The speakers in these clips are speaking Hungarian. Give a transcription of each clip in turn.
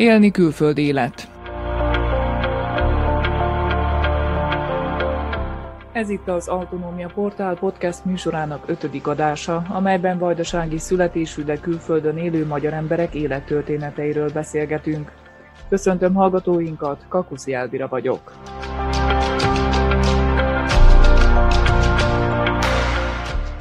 Élni külföld élet. Ez itt az Autonómia Portál podcast műsorának ötödik adása, amelyben vajdasági születésű, de külföldön élő magyar emberek élettörténeteiről beszélgetünk. Köszöntöm hallgatóinkat, Kakuszi Elvira vagyok.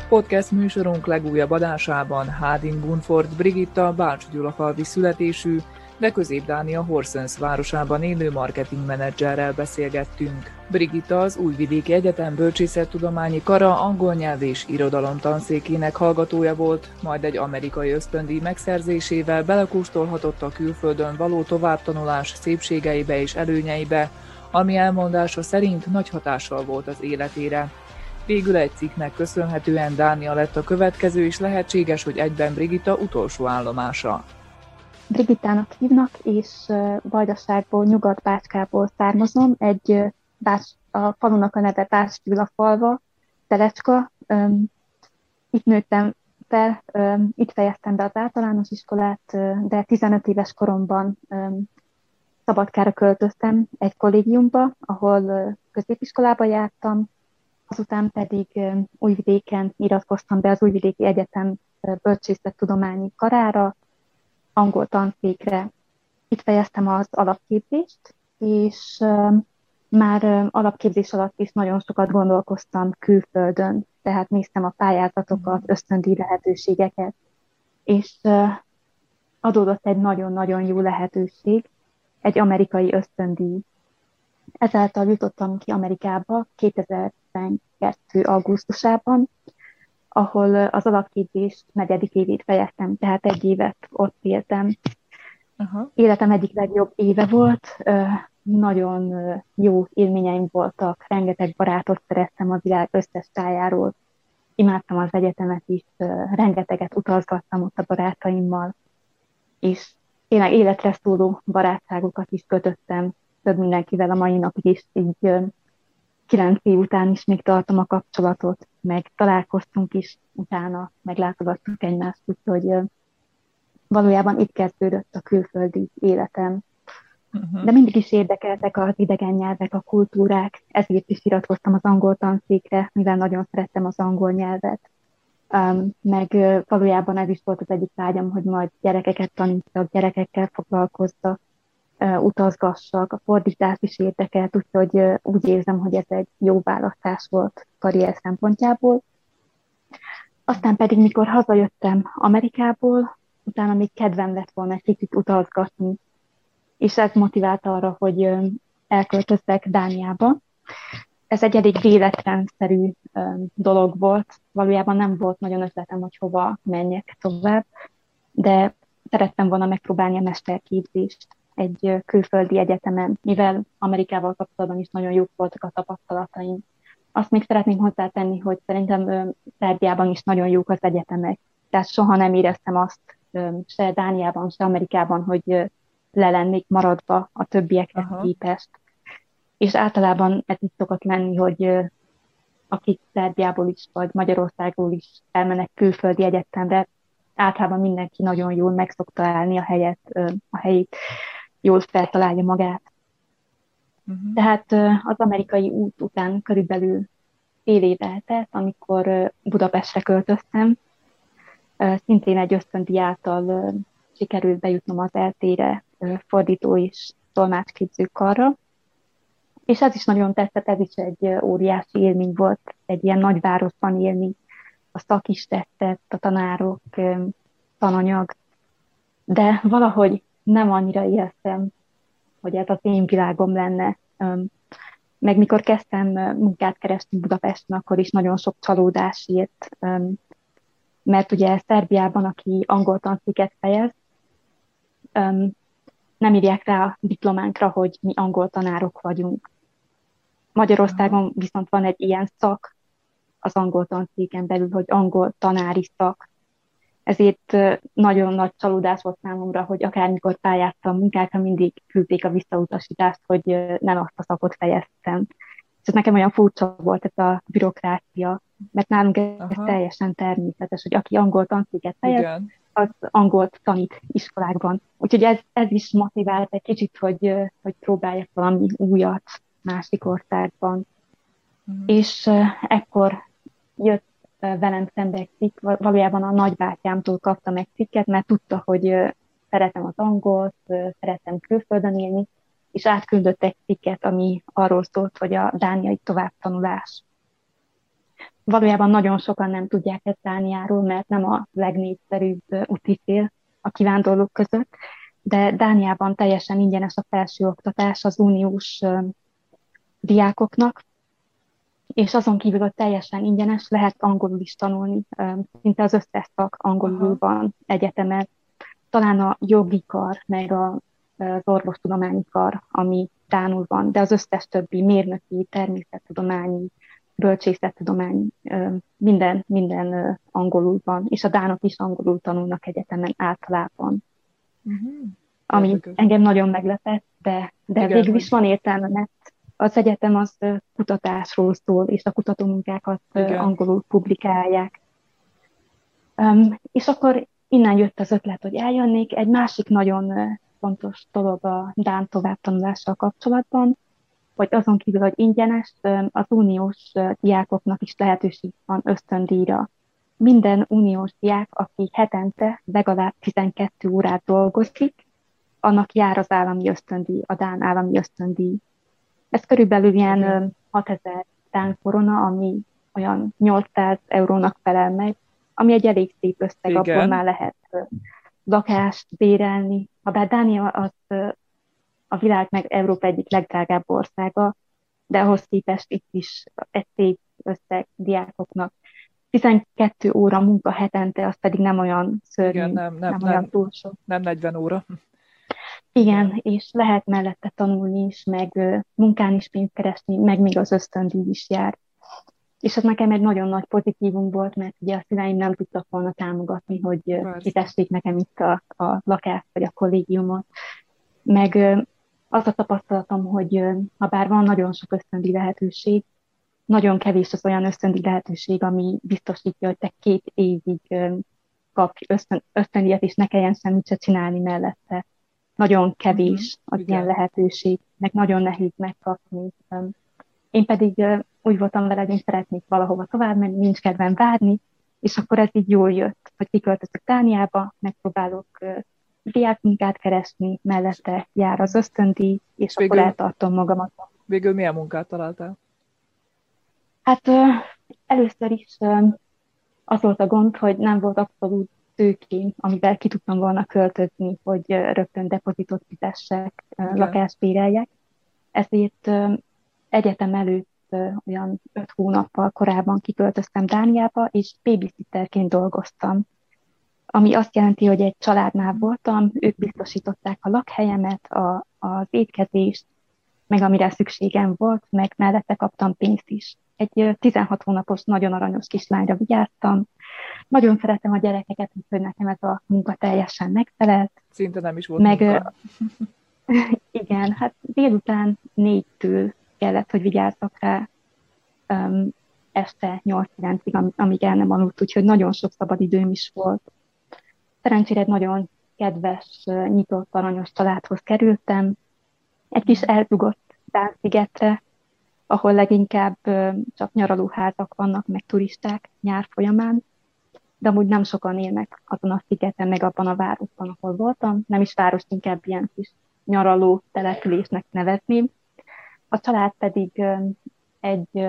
Podcast műsorunk legújabb adásában Hádin Bunford Brigitta Bács Gyulafalvi születésű, de Közép-Dánia Horsens városában élő marketingmenedzserrel beszélgettünk. Brigitta az Újvidéki Egyetem Bölcsészettudományi Kara angol nyelv és irodalom tanszékének hallgatója volt, majd egy amerikai ösztöndíj megszerzésével belekóstolhatott a külföldön való továbbtanulás szépségeibe és előnyeibe, ami elmondása szerint nagy hatással volt az életére. Végül egy cikknek köszönhetően Dánia lett a következő, és lehetséges, hogy egyben Brigitta utolsó állomása. Brigittának hívnak, és Vajdaságból, Nyugat-Bácskából származom. Egy Bács, a falunak a neve Bács falva, Telecska. Itt nőttem fel, itt fejeztem be az általános iskolát, de 15 éves koromban Szabadkára költöztem egy kollégiumba, ahol középiskolába jártam, azután pedig Újvidéken iratkoztam be az Újvidéki Egyetem bölcsészettudományi karára, angol tanszékre. Itt fejeztem az alapképzést, és már alapképzés alatt is nagyon sokat gondolkoztam külföldön, tehát néztem a pályázatokat, ösztöndíj lehetőségeket, és adódott egy nagyon-nagyon jó lehetőség, egy amerikai ösztöndíj. Ezáltal jutottam ki Amerikába 2012. augusztusában, ahol az alapképzés negyedik évét fejeztem, tehát egy évet ott éltem. Aha. Életem egyik legjobb éve volt, nagyon jó élményeim voltak, rengeteg barátot szereztem a világ összes tájáról, imádtam az egyetemet is, rengeteget utazgattam ott a barátaimmal, és tényleg életre szóló barátságokat is kötöttem több mindenkivel a mai napig is, így kilenc év után is még tartom a kapcsolatot, meg találkoztunk is utána, meglátogattuk egymást, úgyhogy valójában itt kezdődött a külföldi életem. Uh-huh. De mindig is érdekeltek az idegen nyelvek, a kultúrák, ezért is iratkoztam az angol tanszékre, mivel nagyon szerettem az angol nyelvet. Um, meg valójában ez is volt az egyik vágyam, hogy majd gyerekeket tanítsak, gyerekekkel foglalkozzak, utazgassak, a fordítás is érdekelt, úgyhogy úgy érzem, hogy ez egy jó választás volt karrier szempontjából. Aztán pedig, mikor hazajöttem Amerikából, utána még kedvem lett volna egy kicsit utazgatni, és ez motivált arra, hogy elköltözzek Dániába. Ez egy elég véletlenszerű dolog volt, valójában nem volt nagyon ötletem, hogy hova menjek tovább, de szerettem volna megpróbálni a mesterképzést egy külföldi egyetemen, mivel Amerikával kapcsolatban is nagyon jók voltak a tapasztalataim. Azt még szeretném hozzátenni, hogy szerintem Szerbiában is nagyon jók az egyetemek. Tehát soha nem éreztem azt se Dániában, se Amerikában, hogy le lennék maradva a többiekhez Aha. képest. És általában ez is szokott lenni, hogy akik Szerbiából is, vagy Magyarországról is elmennek külföldi egyetemre, általában mindenki nagyon jól meg szokta állni a helyet, a helyét jól feltalálja magát. Uh-huh. Tehát az amerikai út után körülbelül fél év eltelt, amikor Budapestre költöztem. Szintén egy ösztöndi által sikerült bejutnom az eltére fordító és tolmácsképző karra. És ez is nagyon tetszett, ez is egy óriási élmény volt, egy ilyen nagyvárosban élni. A szak is tetszett, a tanárok, tananyag, de valahogy nem annyira éreztem, hogy ez az én világom lenne. Meg mikor kezdtem munkát keresni Budapesten, akkor is nagyon sok csalódás írt, mert ugye Szerbiában, aki angol tanszéket fejez, nem írják rá a diplománkra, hogy mi angol tanárok vagyunk. Magyarországon viszont van egy ilyen szak az angol tanszéken belül, hogy angol tanári szak, ezért nagyon nagy csalódás volt számomra, hogy akármikor pályáztam munkákra, mindig küldték a visszautasítást, hogy nem azt a szakot fejeztem. És ez nekem olyan furcsa volt ez a bürokrácia, mert nálunk ez Aha. teljesen természetes, hogy aki angol tanszéket fejez, Igen. az angolt tanít iskolákban. Úgyhogy ez, ez is motivált egy kicsit, hogy, hogy próbáljak valami újat másik országban. Mm. És ekkor jött velem szembe egy cikk, valójában a nagybátyámtól kaptam egy cikket, mert tudta, hogy szeretem az angolt, szeretem külföldön élni, és átküldött egy cikket, ami arról szólt, hogy a dániai továbbtanulás. Valójában nagyon sokan nem tudják ezt Dániáról, mert nem a legnépszerűbb úti cél a kivándorlók között, de Dániában teljesen ingyenes a felsőoktatás az uniós diákoknak, és azon kívül, hogy teljesen ingyenes, lehet angolul is tanulni, szinte az összes szak angolul van egyetemen. Talán a jogi kar, meg a, az orvostudományi kar, ami Dánul van, de az összes többi mérnöki, természettudományi, bölcsészettudomány, minden, minden angolul van, és a dánok is angolul tanulnak egyetemen általában. Uh-huh. Ami engem nagyon meglepett, de, de Igen, végül is van értelme, mert az egyetem az kutatásról szól, és a kutatómunkákat Igen. angolul publikálják. Um, és akkor innen jött az ötlet, hogy eljönnék. Egy másik nagyon fontos dolog a Dán továbbtanulással kapcsolatban, hogy azon kívül, hogy ingyenes, az uniós diákoknak is lehetőség van ösztöndíjra. Minden uniós diák, aki hetente legalább 12 órát dolgozik, annak jár az állami ösztöndíj, a Dán állami ösztöndíj. Ez körülbelül ilyen 6000 Dán korona, ami olyan 800 eurónak felel meg, ami egy elég szép összeg, Igen. abból már lehet lakást bérelni. Ha bár Dánia az a világ meg Európa egyik legdrágább országa, de ahhoz képest itt is egy szép összeg diákoknak. 12 óra munka hetente, az pedig nem olyan szörnyű, Igen, nem, nem, nem, nem olyan túl sok. Nem 40 óra. Igen, és lehet mellette tanulni is, meg munkán is pénzt keresni, meg még az ösztöndíj is jár. És ez nekem egy nagyon nagy pozitívum volt, mert ugye a szüleim nem tudtak volna támogatni, hogy kitessék nekem itt a, a lakást vagy a kollégiumot. Meg az a tapasztalatom, hogy ha bár van nagyon sok ösztöndi lehetőség, nagyon kevés az olyan ösztöndi lehetőség, ami biztosítja, hogy te két évig kapj ösztön, ösztöndíjat, és ne kelljen semmit se csinálni mellette. Nagyon kevés mhm, az Igen. ilyen lehetőség, meg nagyon nehéz megkapni. Én pedig úgy voltam vele, hogy én szeretnék valahova tovább menni, nincs kedvem várni, és akkor ez így jól jött, hogy kiköltözök Dániába, megpróbálok diákmunkát keresni, mellette jár az ösztöndi, és végül, akkor eltartom magamat. Végül milyen munkát találtál? Hát először is az volt a gond, hogy nem volt abszolút tőkén, amivel ki tudtam volna költözni, hogy rögtön depozitot fizessek, okay. lakást béreljek. Ezért egyetem előtt olyan öt hónappal korábban kiköltöztem Dániába, és babysitterként dolgoztam ami azt jelenti, hogy egy családnál voltam, ők biztosították a lakhelyemet, a, az étkezést, meg amire szükségem volt, meg mellette kaptam pénzt is. Egy 16 hónapos, nagyon aranyos kislányra vigyáztam. Nagyon szeretem a gyerekeket, úgyhogy nekem ez a munka teljesen megfelelt. Szinte nem is volt meg, munka. igen, hát délután négytől kellett, hogy vigyázzak rá um, este 8-9-ig, amíg el nem aludt, úgyhogy nagyon sok szabad időm is volt. Szerencsére egy nagyon kedves, nyitott, aranyos családhoz kerültem. Egy kis eldugott Dánszigetre, ahol leginkább csak nyaralóházak vannak, meg turisták nyár folyamán, de amúgy nem sokan élnek azon a szigeten, meg abban a városban, ahol voltam. Nem is város, inkább ilyen kis nyaraló településnek nevezném. A család pedig egy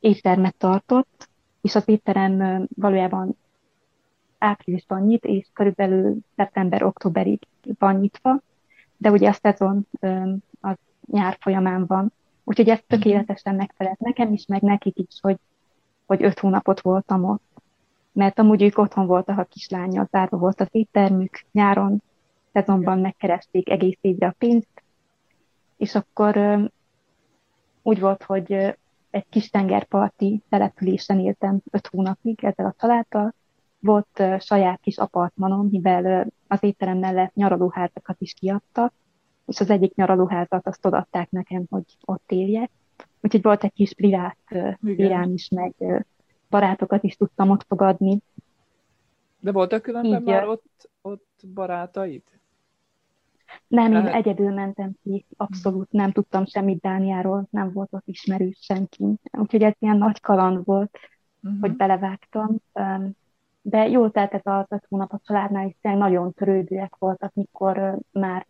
éttermet tartott, és az étterem valójában áprilisban nyit, és körülbelül szeptember-októberig van nyitva, de ugye a szezon az nyár folyamán van. Úgyhogy ez tökéletesen megfelelt nekem is, meg nekik is, hogy, hogy öt hónapot voltam ott. Mert amúgy ők otthon voltak a kislánya, zárva volt az éttermük, nyáron, szezonban megkeresték egész évre a pénzt, és akkor úgy volt, hogy egy kis tengerparti településen éltem öt hónapig ezzel a családdal, volt saját kis apartmanom, mivel az étterem mellett nyaralóházakat is kiadtak, és az egyik nyaralóházat azt odaadták nekem, hogy ott éljek. Úgyhogy volt egy kis privát irán is, meg barátokat is tudtam ott fogadni. De voltak különben Így, már ott, ott barátaid? Nem, én egyedül mentem ki, abszolút nem tudtam semmit Dániáról, nem volt ott ismerős senki. Úgyhogy ez ilyen nagy kaland volt, uh-huh. hogy belevágtam. De jól teltett az öt hónap a családnál, hiszen nagyon törődőek voltak, mikor már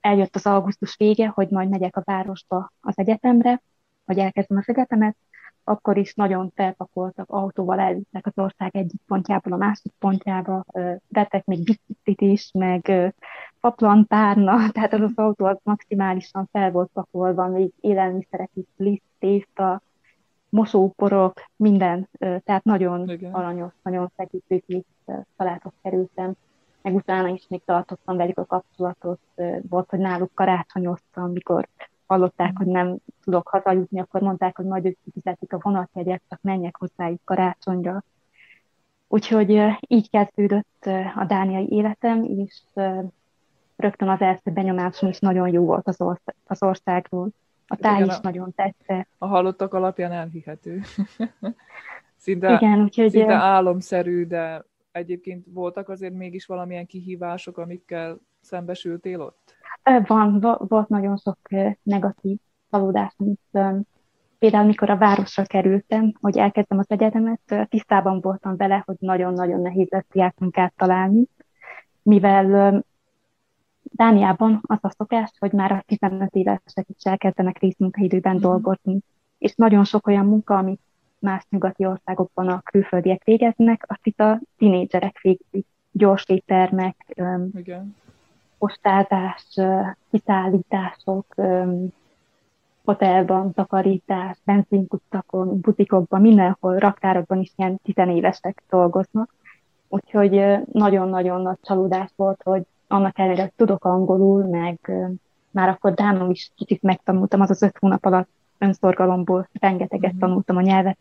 eljött az augusztus vége, hogy majd megyek a városba az egyetemre, hogy elkezdem az egyetemet, akkor is nagyon felpakoltak, autóval elvittek az ország egyik pontjából a másik pontjába, vettek még biciklit is, meg paplan párna, tehát az az autó az maximálisan fel volt pakolva, még élelmiszerek is, liszt, tészta, mosóporok, minden, tehát nagyon Igen. aranyos, nagyon segítőkés családhoz kerültem, meg utána is még tartottam velük a kapcsolatot, volt, hogy náluk karácsonyoztam, mikor hallották, hogy nem tudok hazajutni, akkor mondták, hogy majd ők kifizetik a vonatjegyet, csak menjek hozzájuk karácsonyra. Úgyhogy így kezdődött a dániai életem, és rögtön az első benyomásom is nagyon jó volt az, orsz- az országról. A táj Igen, is a, nagyon tetszett. A hallottak alapján elhihető. szinte, Igen, úgyhogy, szinte álomszerű, de egyébként voltak azért mégis valamilyen kihívások, amikkel szembesültél ott? Van, volt nagyon sok negatív csalódás, amit például mikor a városra kerültem, hogy elkezdtem az egyetemet, tisztában voltam vele, hogy nagyon-nagyon nehéz lesz diákmunkát találni, mivel Dániában az a szokás, hogy már a 15 évesek is elkezdenek részmunkaidőben mm. dolgozni, és nagyon sok olyan munka, amit más nyugati országokban a külföldiek végeznek, azt itt a tinédzserek végzik. Gyors éttermek, postázás, kiszállítások, hotelban, takarítás, benzinkutakon, butikokban, mindenhol, raktárokban is ilyen tizenévesek dolgoznak. Úgyhogy nagyon-nagyon nagy csalódás volt, hogy annak ellenére, hogy tudok angolul, meg már akkor Dánul is kicsit megtanultam, az az öt hónap alatt önszorgalomból rengeteget mm-hmm. tanultam a nyelvet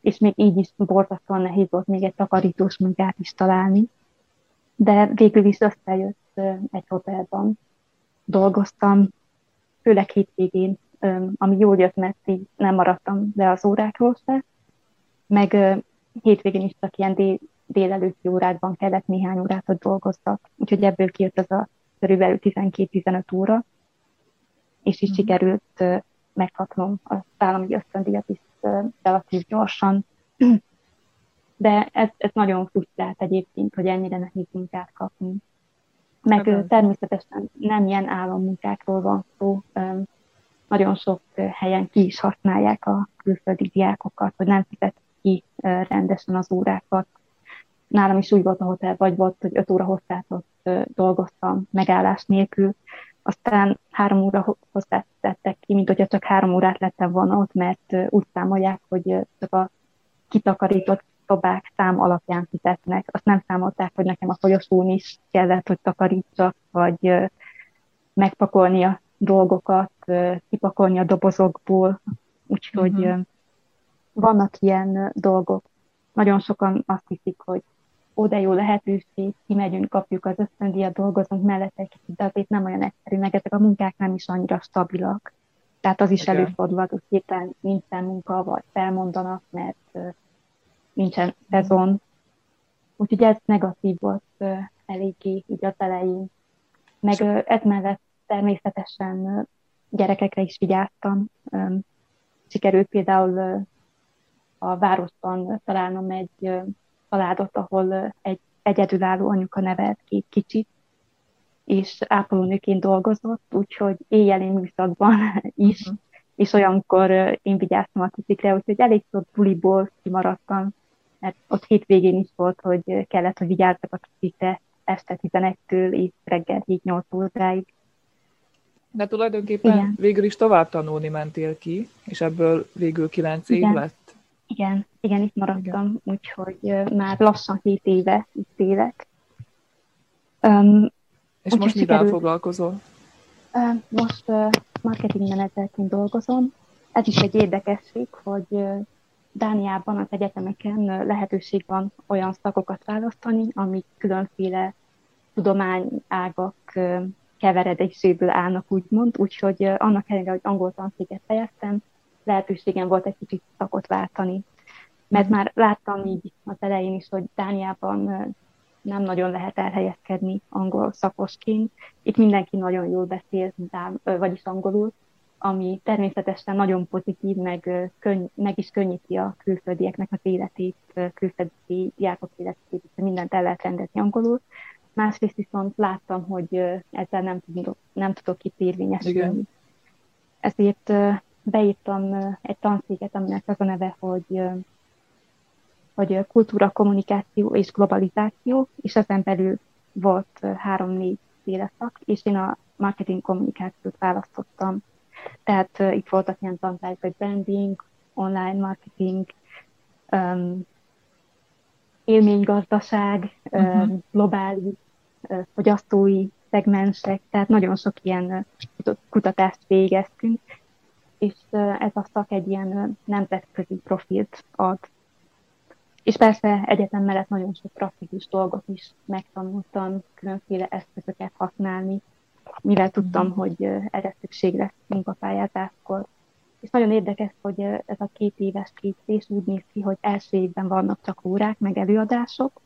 és még így is borzasztóan nehéz volt még egy takarítós munkát is találni. De végül is összejött egy hotelban dolgoztam, főleg hétvégén, ami jól jött, mert így nem maradtam le az órákról se, meg hétvégén is csak ilyen dél, délelőtti órákban kellett néhány órát, hogy dolgozzak. Úgyhogy ebből kijött az a körülbelül 12-15 óra, és is mm. sikerült megkapnom az állami ösztöndíjat is relatív gyorsan. De ez, ez nagyon frusztrált egyébként, hogy ennyire nehéz munkát kapni. Meg uh-huh. természetesen nem ilyen állammunkákról van szó. Nagyon sok helyen ki is használják a külföldi diákokat, hogy nem fizet ki rendesen az órákat. Nálam is úgy volt a hotel, vagy volt, hogy öt óra hosszátot dolgoztam megállás nélkül, aztán három óra hosszát tettek ki, mint hogyha csak három órát lettem volna ott, mert úgy számolják, hogy csak a kitakarított szobák szám alapján fizetnek. Azt nem számolták, hogy nekem a folyosón is kellett, hogy takarítsak, vagy megpakolni a dolgokat, kipakolni a dobozokból. Úgyhogy uh-huh. vannak ilyen dolgok. Nagyon sokan azt hiszik, hogy oda jó lehetőség, kimegyünk, kapjuk az ösztöndíjat, dolgozunk mellette egy kicsit, de azért nem olyan egyszerű, meg ezek a munkák nem is annyira stabilak. Tehát az is okay. előfordulhat, hogy héten nincsen munka, vagy felmondanak, mert nincsen szezon. Úgyhogy ez negatív volt eléggé így az elején. Meg ez mellett természetesen gyerekekre is vigyáztam. Sikerült például a városban találnom egy családot, ahol egy egyedülálló anyuka nevelt két kicsit, és ápolónőként dolgozott, úgyhogy éjjeli műszakban is, uh-huh. és olyankor én vigyáztam a kicsikre, úgyhogy elég sok buliból kimaradtam, mert ott hétvégén is volt, hogy kellett, hogy vigyázzak a kicsikre este 11-től és reggel 7-8 óráig. De tulajdonképpen Igen. végül is tovább tanulni mentél ki, és ebből végül 9 év Igen. lett. Igen, igen, itt maradtam, úgyhogy már lassan 7 éve itt élek. Um, és most mivel sikerült, foglalkozol? Uh, most uh, marketing menedzserként dolgozom. Ez is egy érdekesség, hogy uh, Dániában az egyetemeken lehetőség van olyan szakokat választani, amik különféle tudományágak keveredéséből állnak, úgymond, úgyhogy annak ellenére, hogy angol tanszéket fejeztem, lehetőségem volt egy kicsit szakot váltani. mert már láttam így az elején is, hogy Dániában nem nagyon lehet elhelyezkedni angol szakosként. Itt mindenki nagyon jól beszél, vagyis angolul, ami természetesen nagyon pozitív, meg, könny, meg is könnyíti a külföldieknek az életét, külföldi diákok életét, mindent el lehet rendezni angolul. Másrészt viszont láttam, hogy ezzel nem tudok, nem tudok itt érvényesülni. Igen. Ezért beírtam egy tanszéket, aminek az a neve, hogy hogy kultúra, kommunikáció és globalizáció, és ezen belül volt három-négy szak, és én a marketing kommunikációt választottam. Tehát uh, itt voltak ilyen tantárgyak, hogy branding, online marketing, um, élménygazdaság, uh-huh. um, globális uh, fogyasztói szegmensek, tehát nagyon sok ilyen uh, kutatást végeztünk, és uh, ez a szak egy ilyen uh, nemzetközi profilt ad és persze egyetem mellett nagyon sok praktikus dolgot is megtanultam, különféle eszközöket használni, mivel tudtam, mm. hogy erre szükség lesz munkapályázáskor. És nagyon érdekes, hogy ez a két éves képzés úgy néz ki, hogy első évben vannak csak órák, meg előadások,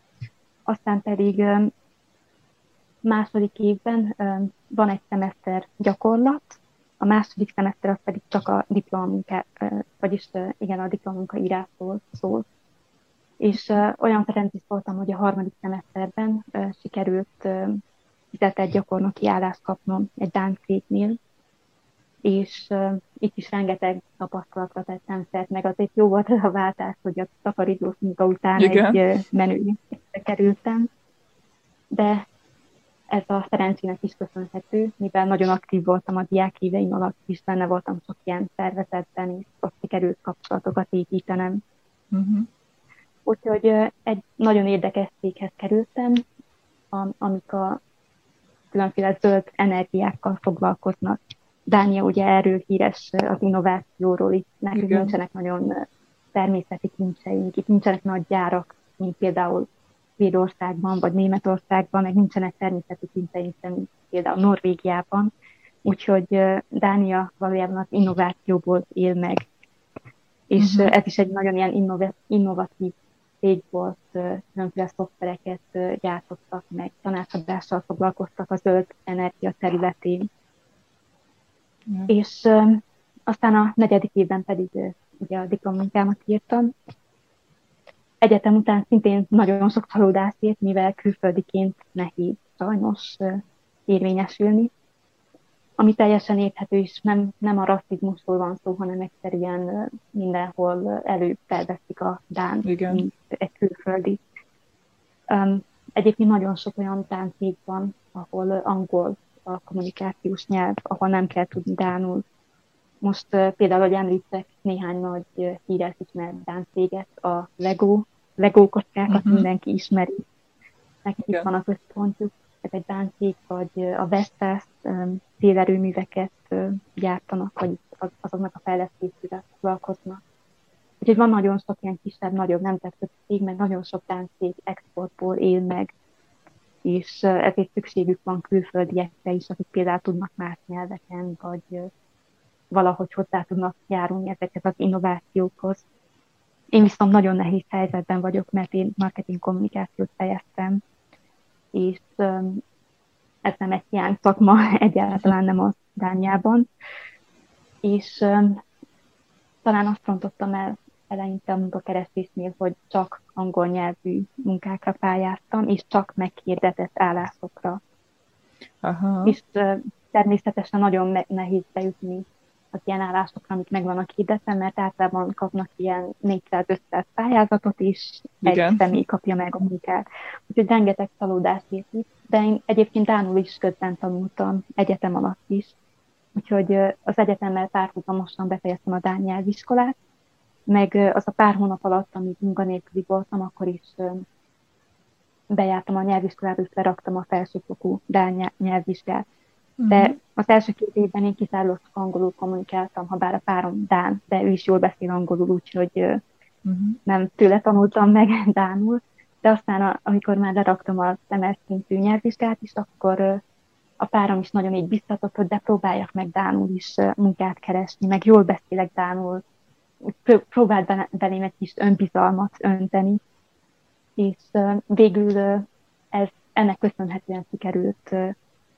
aztán pedig második évben van egy szemeszter gyakorlat, a második szemeszter az pedig csak a diplomunka, vagyis igen, a diplomunka írásról szól és olyan Ferencis voltam, hogy a harmadik szemeszterben sikerült fizetett gyakornoki állást kapnom egy Dán cégnél, és uh, itt is rengeteg tapasztalatra tettem szert, meg azért jó volt a váltás, hogy a takarítós munka után Igen. egy uh, menő kerültem, de ez a Ferencinek is köszönhető, mivel nagyon aktív voltam a diák éveim alatt is, benne voltam sok ilyen szervezetben, és ott sikerült kapcsolatokat építenem. Uh-huh. Úgyhogy egy nagyon érdekes céghez kerültem, amik a különféle zöld energiákkal foglalkoznak. Dánia ugye erről híres az innovációról, itt nekünk Igen. nincsenek nagyon természeti kincseink, itt nincsenek nagy gyárak, mint például Svédországban vagy Németországban, meg nincsenek természeti kincseink, mint például Norvégiában. Úgyhogy Dánia valójában az innovációból él meg. És uh-huh. ez is egy nagyon ilyen innovatív cég volt, különféle szoftvereket gyártottak meg, tanácsadással foglalkoztak a zöld energia területén. Mm. És aztán a negyedik évben pedig ugye a diplomunkámat írtam. Egyetem után szintén nagyon sok csalódást ért, mivel külföldiként nehéz sajnos érvényesülni ami teljesen érthető is, nem, nem a rasszizmusról van szó, hanem egyszerűen mindenhol előfelveszik a Dán, Igen. mint egy külföldi. Um, egyébként nagyon sok olyan táncég van, ahol angol a kommunikációs nyelv, ahol nem kell tudni dánul. Most uh, például, hogy említek néhány nagy uh, híres ismert dán céget, a Lego, Lego kockákat uh-huh. mindenki ismeri. Nekik is van a központjuk, ez egy cég, vagy a Vestas szélerőműveket gyártanak, vagy azoknak a fejlesztésével foglalkoznak. Úgyhogy van nagyon sok ilyen kisebb, nagyobb nemzetközi cég, meg nagyon sok cég exportból él meg, és ezért szükségük van külföldiekre is, akik például tudnak más nyelveken, vagy valahogy hozzá tudnak járulni ezekhez az innovációkhoz. Én viszont nagyon nehéz helyzetben vagyok, mert én marketing kommunikációt fejeztem, és ez nem egy ilyen szakma, egyáltalán nem a Dániában. És talán azt rontottam el eleinte a munkakeresésnél, hogy csak angol nyelvű munkákra pályáztam, és csak megkérdetett állásokra. Aha. És természetesen nagyon nehéz bejutni az ilyen állásokra, amik meg vannak hirdetve, mert általában kapnak ilyen 400-500 pályázatot, és Igen. egy személy kapja meg a munkát. Úgyhogy rengeteg csalódást épít, de én egyébként Dánul is közben tanultam, egyetem alatt is. Úgyhogy az egyetemmel párhuzamosan befejeztem a Dán nyelviskolát, meg az a pár hónap alatt, amíg munkanélküli voltam, akkor is bejártam a nyelviskolába, és leraktam a felsőfokú Dán nyelvvizsgát. De uh-huh. Az első két évben én kizárólag angolul kommunikáltam, ha bár a párom Dán, de ő is jól beszél angolul, úgyhogy uh-huh. nem tőle tanultam meg Dánul. De aztán, amikor már leraktam a szemes szintű nyelvvizsgát is, akkor a párom is nagyon így biztatott, hogy de próbáljak meg Dánul is munkát keresni, meg jól beszélek Dánul, próbált belém egy kis önbizalmat önteni, és végül ez ennek köszönhetően sikerült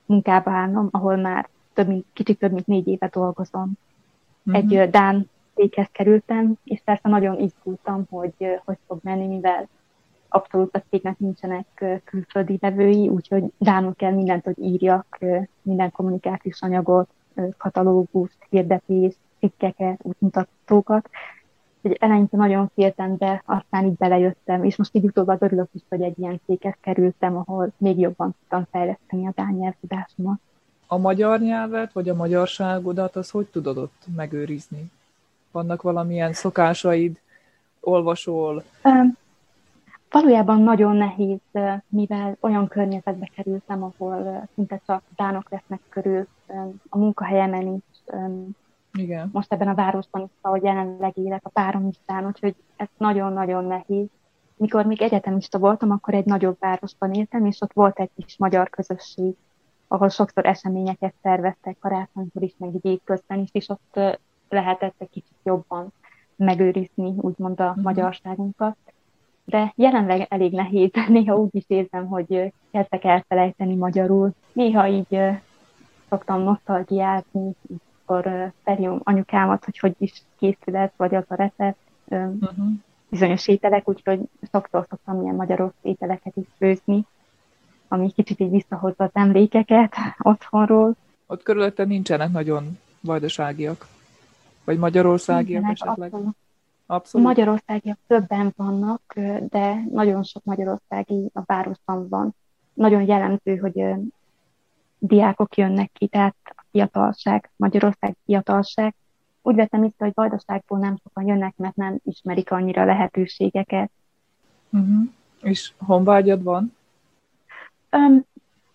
munkába állnom, ahol már több mint, kicsit több mint négy éve dolgozom. Uh-huh. Egy Dán céghez kerültem, és persze nagyon izgultam, hogy hogy fog menni, mivel abszolút a cégnek nincsenek külföldi vevői, úgyhogy Dánul kell mindent, hogy írjak, minden kommunikációs anyagot, katalógust, hirdetést, cikkeket, útmutatókat. Úgyhogy eleinte nagyon féltem, de aztán így belejöttem, és most így utóbb örülök is, hogy egy ilyen céghez kerültem, ahol még jobban tudtam fejleszteni a dán nyelvtudásomat. A magyar nyelvet, vagy a magyarságodat, az hogy tudod ott megőrizni? Vannak valamilyen szokásaid, olvasol? Um, valójában nagyon nehéz, mivel olyan környezetbe kerültem, ahol szinte csak dánok lesznek körül, a munkahelyemen is, Igen. most ebben a városban is, ahogy jelenleg élek, a párom is dán, úgyhogy ez nagyon-nagyon nehéz. Mikor még egyetemista voltam, akkor egy nagyobb városban éltem, és ott volt egy kis magyar közösség, ahol sokszor eseményeket szerveztek karácsonykor is, meg így évközben is, és ott lehetett egy kicsit jobban megőrizni, úgymond a uh-huh. magyarságunkat. De jelenleg elég nehéz, néha úgy is érzem, hogy kezdek elfelejteni magyarul. Néha így szoktam nosztalgiázni, akkor felhívom anyukámat, hogy hogy is készület, vagy az a recept, uh-huh. bizonyos ételek, úgyhogy sokszor szoktam ilyen magyaros ételeket is főzni, ami kicsit így visszahozza az emlékeket otthonról. Ott körülötte nincsenek nagyon vajdaságiak? Vagy magyarországiak nincsenek, esetleg? Abszolút. abszolút. Magyarországiak többen vannak, de nagyon sok magyarországi a városban van. Nagyon jellemző, hogy diákok jönnek ki, tehát fiatalság, Magyarország fiatalság. Úgy vettem észre, hogy Vajdaságból nem sokan jönnek, mert nem ismerik annyira lehetőségeket. Uh-huh. És honvágyad van? Um,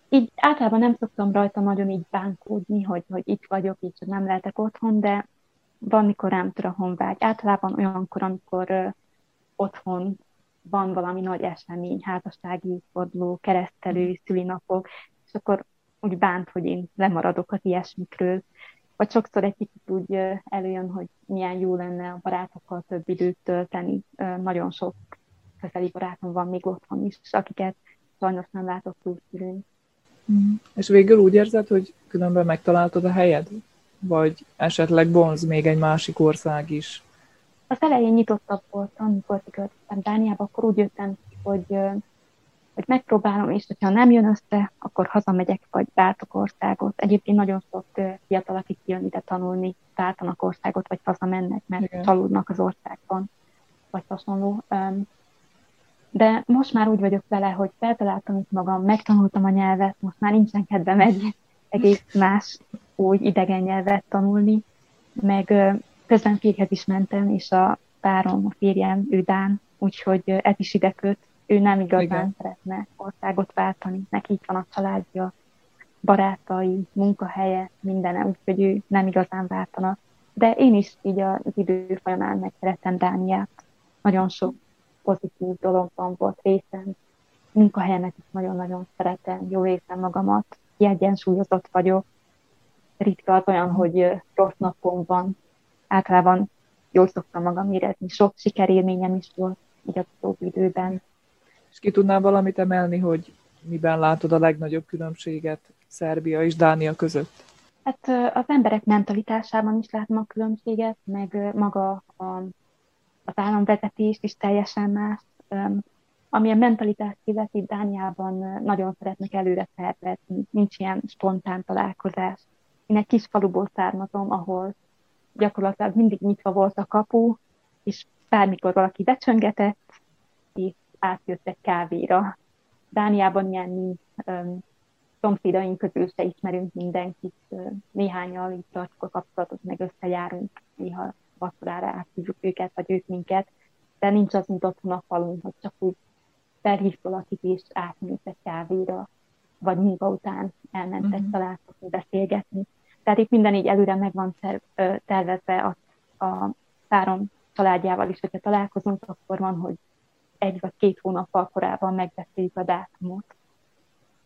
így általában nem szoktam rajta nagyon így bánkódni, hogy, hogy itt vagyok, így nem lehetek otthon, de van, mikor rám tör a honvágy. Általában olyankor, amikor uh, otthon van valami nagy esemény, házassági forduló, keresztelő, szülinapok, és akkor úgy bánt, hogy én lemaradok az ilyesmikről. Vagy sokszor egy kicsit úgy előjön, hogy milyen jó lenne a barátokkal több időt tölteni. Nagyon sok közeli barátom van még otthon is, akiket sajnos nem látok túlszülőn. Mm. És végül úgy érzed, hogy különben megtaláltad a helyed? Vagy esetleg bonz még egy másik ország is? Az elején nyitottabb voltam, amikor kiköltöztem Dániába, akkor úgy jöttem, hogy, hogy megpróbálom, és hogyha nem jön össze, akkor hazamegyek, vagy váltok országot. Egyébként nagyon sok fiatal, akik jön ide tanulni, váltanak országot, vagy hazamennek, mert Igen. csalódnak az országban, vagy hasonló. De most már úgy vagyok vele, hogy feltaláltam itt magam, megtanultam a nyelvet, most már nincsen kedvem egy egész más új idegen nyelvet tanulni, meg közben férjhez is mentem, és a párom, a férjem, ő Dán, úgyhogy ez is ide köt. Ő nem igazán Igen. szeretne országot váltani, neki itt van a családja, barátai, munkahelye, mindene, úgyhogy ő nem igazán váltana. De én is így az idő folyamán megszerettem Dániát. Nagyon sok pozitív dologban volt részem. Munkahelyemet is nagyon-nagyon szeretem, jó részem magamat, kiegyensúlyozott vagyok. Ritka az olyan, hogy rossz napom van. Általában jól szoktam magam érezni, sok sikerélményem is volt így a utóbbi időben. És ki tudnál valamit emelni, hogy miben látod a legnagyobb különbséget Szerbia és Dánia között? Hát az emberek mentalitásában is látom a különbséget, meg maga a az államvezetést is teljesen más. Ami a mentalitást illeti, Dániában nagyon szeretnek előre tervezni, nincs ilyen spontán találkozás. Én egy kis faluból származom, ahol gyakorlatilag mindig nyitva volt a kapu, és bármikor valaki becsöngetett, és átjött egy kávéra. Dániában ilyen nincs, szomszédaink közül se ismerünk mindenkit, néhányal így tartjuk a kapcsolatot, meg összejárunk néha vacsorára áthívjuk őket, vagy ők minket, de nincs az, mint otthon a falun, hogy csak úgy felhív valakit és átnyújt egy kávéra, vagy munka után elmentek uh-huh. találkozni, beszélgetni. Tehát itt minden így előre meg van tervezve a, a párom családjával is, hogyha találkozunk, akkor van, hogy egy vagy két hónappal korábban megbeszéljük a dátumot,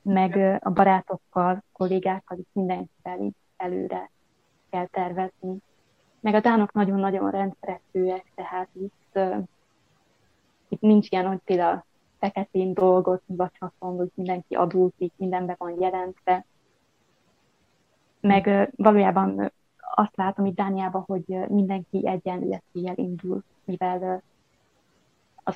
meg a barátokkal, kollégákkal is mindenkivel így előre kell tervezni meg a dánok nagyon-nagyon rendszeresőek, tehát itt, uh, itt nincs ilyen, hogy például feketén dolgot, vagy haszon, hogy mindenki adózik, mindenbe van jelentve. Meg uh, valójában azt látom itt Dániában, hogy mindenki egyenlő indul, mivel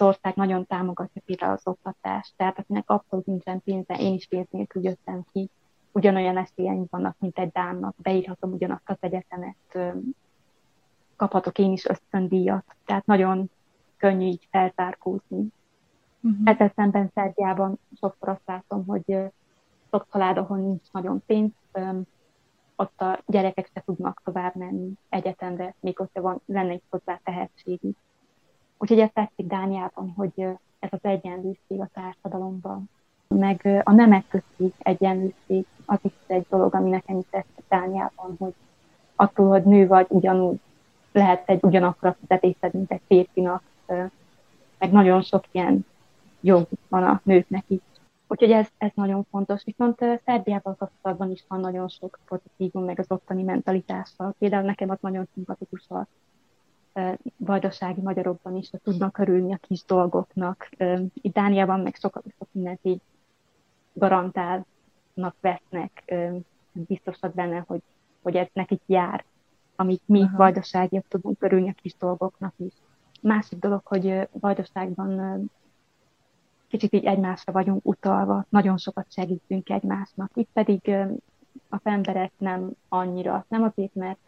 ország nagyon támogatja például az oktatást, tehát akinek abszolút nincsen pénze, én is pénz nélkül jöttem ki, ugyanolyan esélyeim vannak, mint egy Dánnak, beírhatom ugyanazt az egyetemet, kaphatok én is ösztöndíjat, tehát nagyon könnyű így feltárkózni. Uh-huh. Ezzel szemben Szerbiában sokszor azt látom, hogy sok család, ahol nincs nagyon pénz, ott a gyerekek se tudnak tovább menni egyetemre, még ott van, lenne egy hozzá tehetségük. Úgyhogy ez tetszik Dániában, hogy ez az egyenlőség a társadalomban. Meg a nemek közti egyenlőség, az is egy dolog, ami nekem is tetszik Dániában, hogy attól, hogy nő vagy, ugyanúgy lehet egy ugyanakkor a fizetésed, mint egy férfinak, meg nagyon sok ilyen jog van a nőknek is. Úgyhogy ez, ez nagyon fontos. Viszont Szerbiával kapcsolatban is van nagyon sok pozitívum, meg az ottani mentalitással. Például nekem az nagyon szimpatikus a vajdasági magyarokban is, tudnak örülni a kis dolgoknak. Itt Dániában meg sokat sok mindent így garantálnak vesznek, biztosak benne, hogy, hogy ez nekik jár, amit mi Aha. vajdaságiak tudunk örülni a kis dolgoknak is. Másik dolog, hogy vajdaságban kicsit így egymásra vagyunk utalva, nagyon sokat segítünk egymásnak. Itt pedig az emberek nem annyira, nem azért, mert,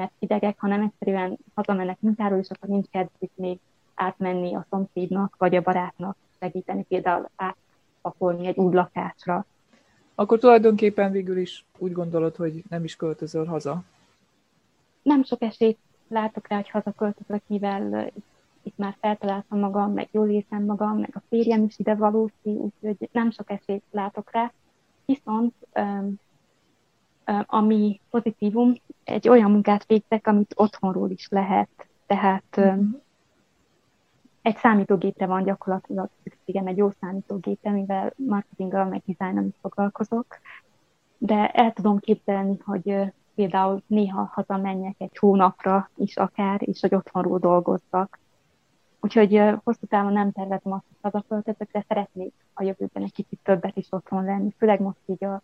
mert idegek, hanem egyszerűen hazamennek munkáról, és akkor nincs kedvük még átmenni a szomszédnak, vagy a barátnak segíteni, például átpakolni egy új lakásra. Akkor tulajdonképpen végül is úgy gondolod, hogy nem is költözöl haza? Nem sok esélyt látok rá, hogy hazaköltözök, mivel itt már feltaláltam magam, meg jól érzem magam, meg a férjem is ide valósi, úgyhogy nem sok esélyt látok rá. Viszont um, ami pozitívum, egy olyan munkát végzek, amit otthonról is lehet. Tehát um, egy számítógépre van gyakorlatilag szükségem, egy jó számítógépre, mivel marketinggal meg dizájnnal is foglalkozok. De el tudom képzelni, hogy például néha hazamenjek egy hónapra is akár, és hogy otthonról dolgozzak. Úgyhogy hosszú távon nem tervezem azt, hogy hazaköltözök, de szeretnék a jövőben egy kicsit többet is otthon lenni, főleg most így a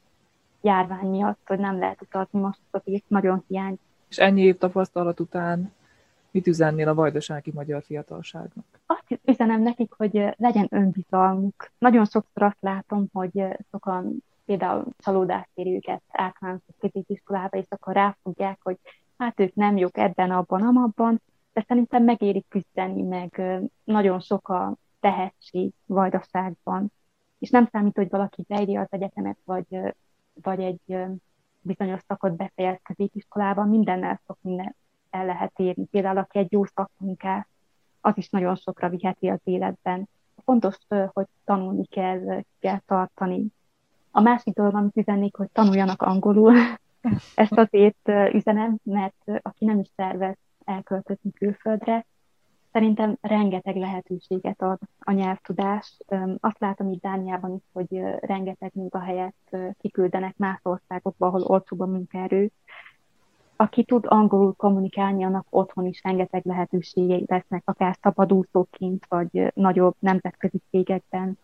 járvány miatt, hogy nem lehet utazni, most azért nagyon hiány. És ennyi év tapasztalat után mit üzennél a vajdasági magyar fiatalságnak? Azt üzenem nekik, hogy legyen önbizalmuk. Nagyon sokszor azt látom, hogy sokan például csalódást éri őket általános középiskolába, és akkor ráfogják, hogy hát ők nem jók ebben, abban, amabban, de szerintem megéri küzdeni, meg nagyon sok a tehetség vajdaságban. És nem számít, hogy valaki beírja az egyetemet, vagy, vagy egy bizonyos szakot befejez középiskolában, mindennel sok minden el lehet érni. Például, aki egy jó szakmunkás, az is nagyon sokra viheti az életben. Fontos, hogy tanulni kell, kell tartani. A másik dolog, amit üzennék, hogy tanuljanak angolul. Ezt azért üzenem, mert aki nem is tervez elköltözni külföldre. Szerintem rengeteg lehetőséget ad a nyelvtudás. Azt látom itt Dániában is, hogy rengeteg munkahelyet kiküldenek más országokba, ahol olcsóbb a munkaerő. Aki tud angolul kommunikálni, annak otthon is rengeteg lehetőségei lesznek, akár szabadúszóként, vagy nagyobb nemzetközi cégekben.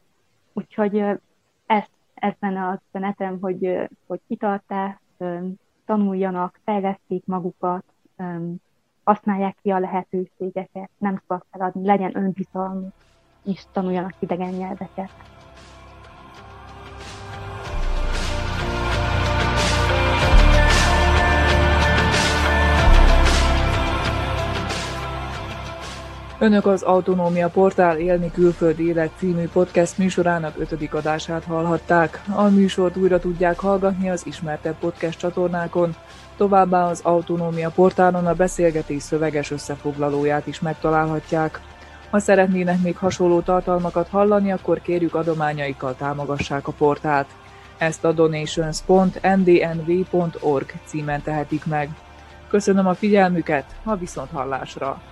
Úgyhogy ez, ez lenne az üzenetem, hogy, hogy kitartás, tanuljanak, fejleszték magukat, használják ki a lehetőségeket, nem szabad feladni, legyen önbizalmuk, és tanuljanak idegen nyelveket. Önök az Autonómia Portál Élni Külföld Élet című podcast műsorának ötödik adását hallhatták. A műsort újra tudják hallgatni az ismertebb podcast csatornákon, Továbbá az Autonómia portálon a beszélgetés szöveges összefoglalóját is megtalálhatják. Ha szeretnének még hasonló tartalmakat hallani, akkor kérjük adományaikkal támogassák a portált. Ezt a donations.ndnv.org címen tehetik meg. Köszönöm a figyelmüket, a viszonthallásra!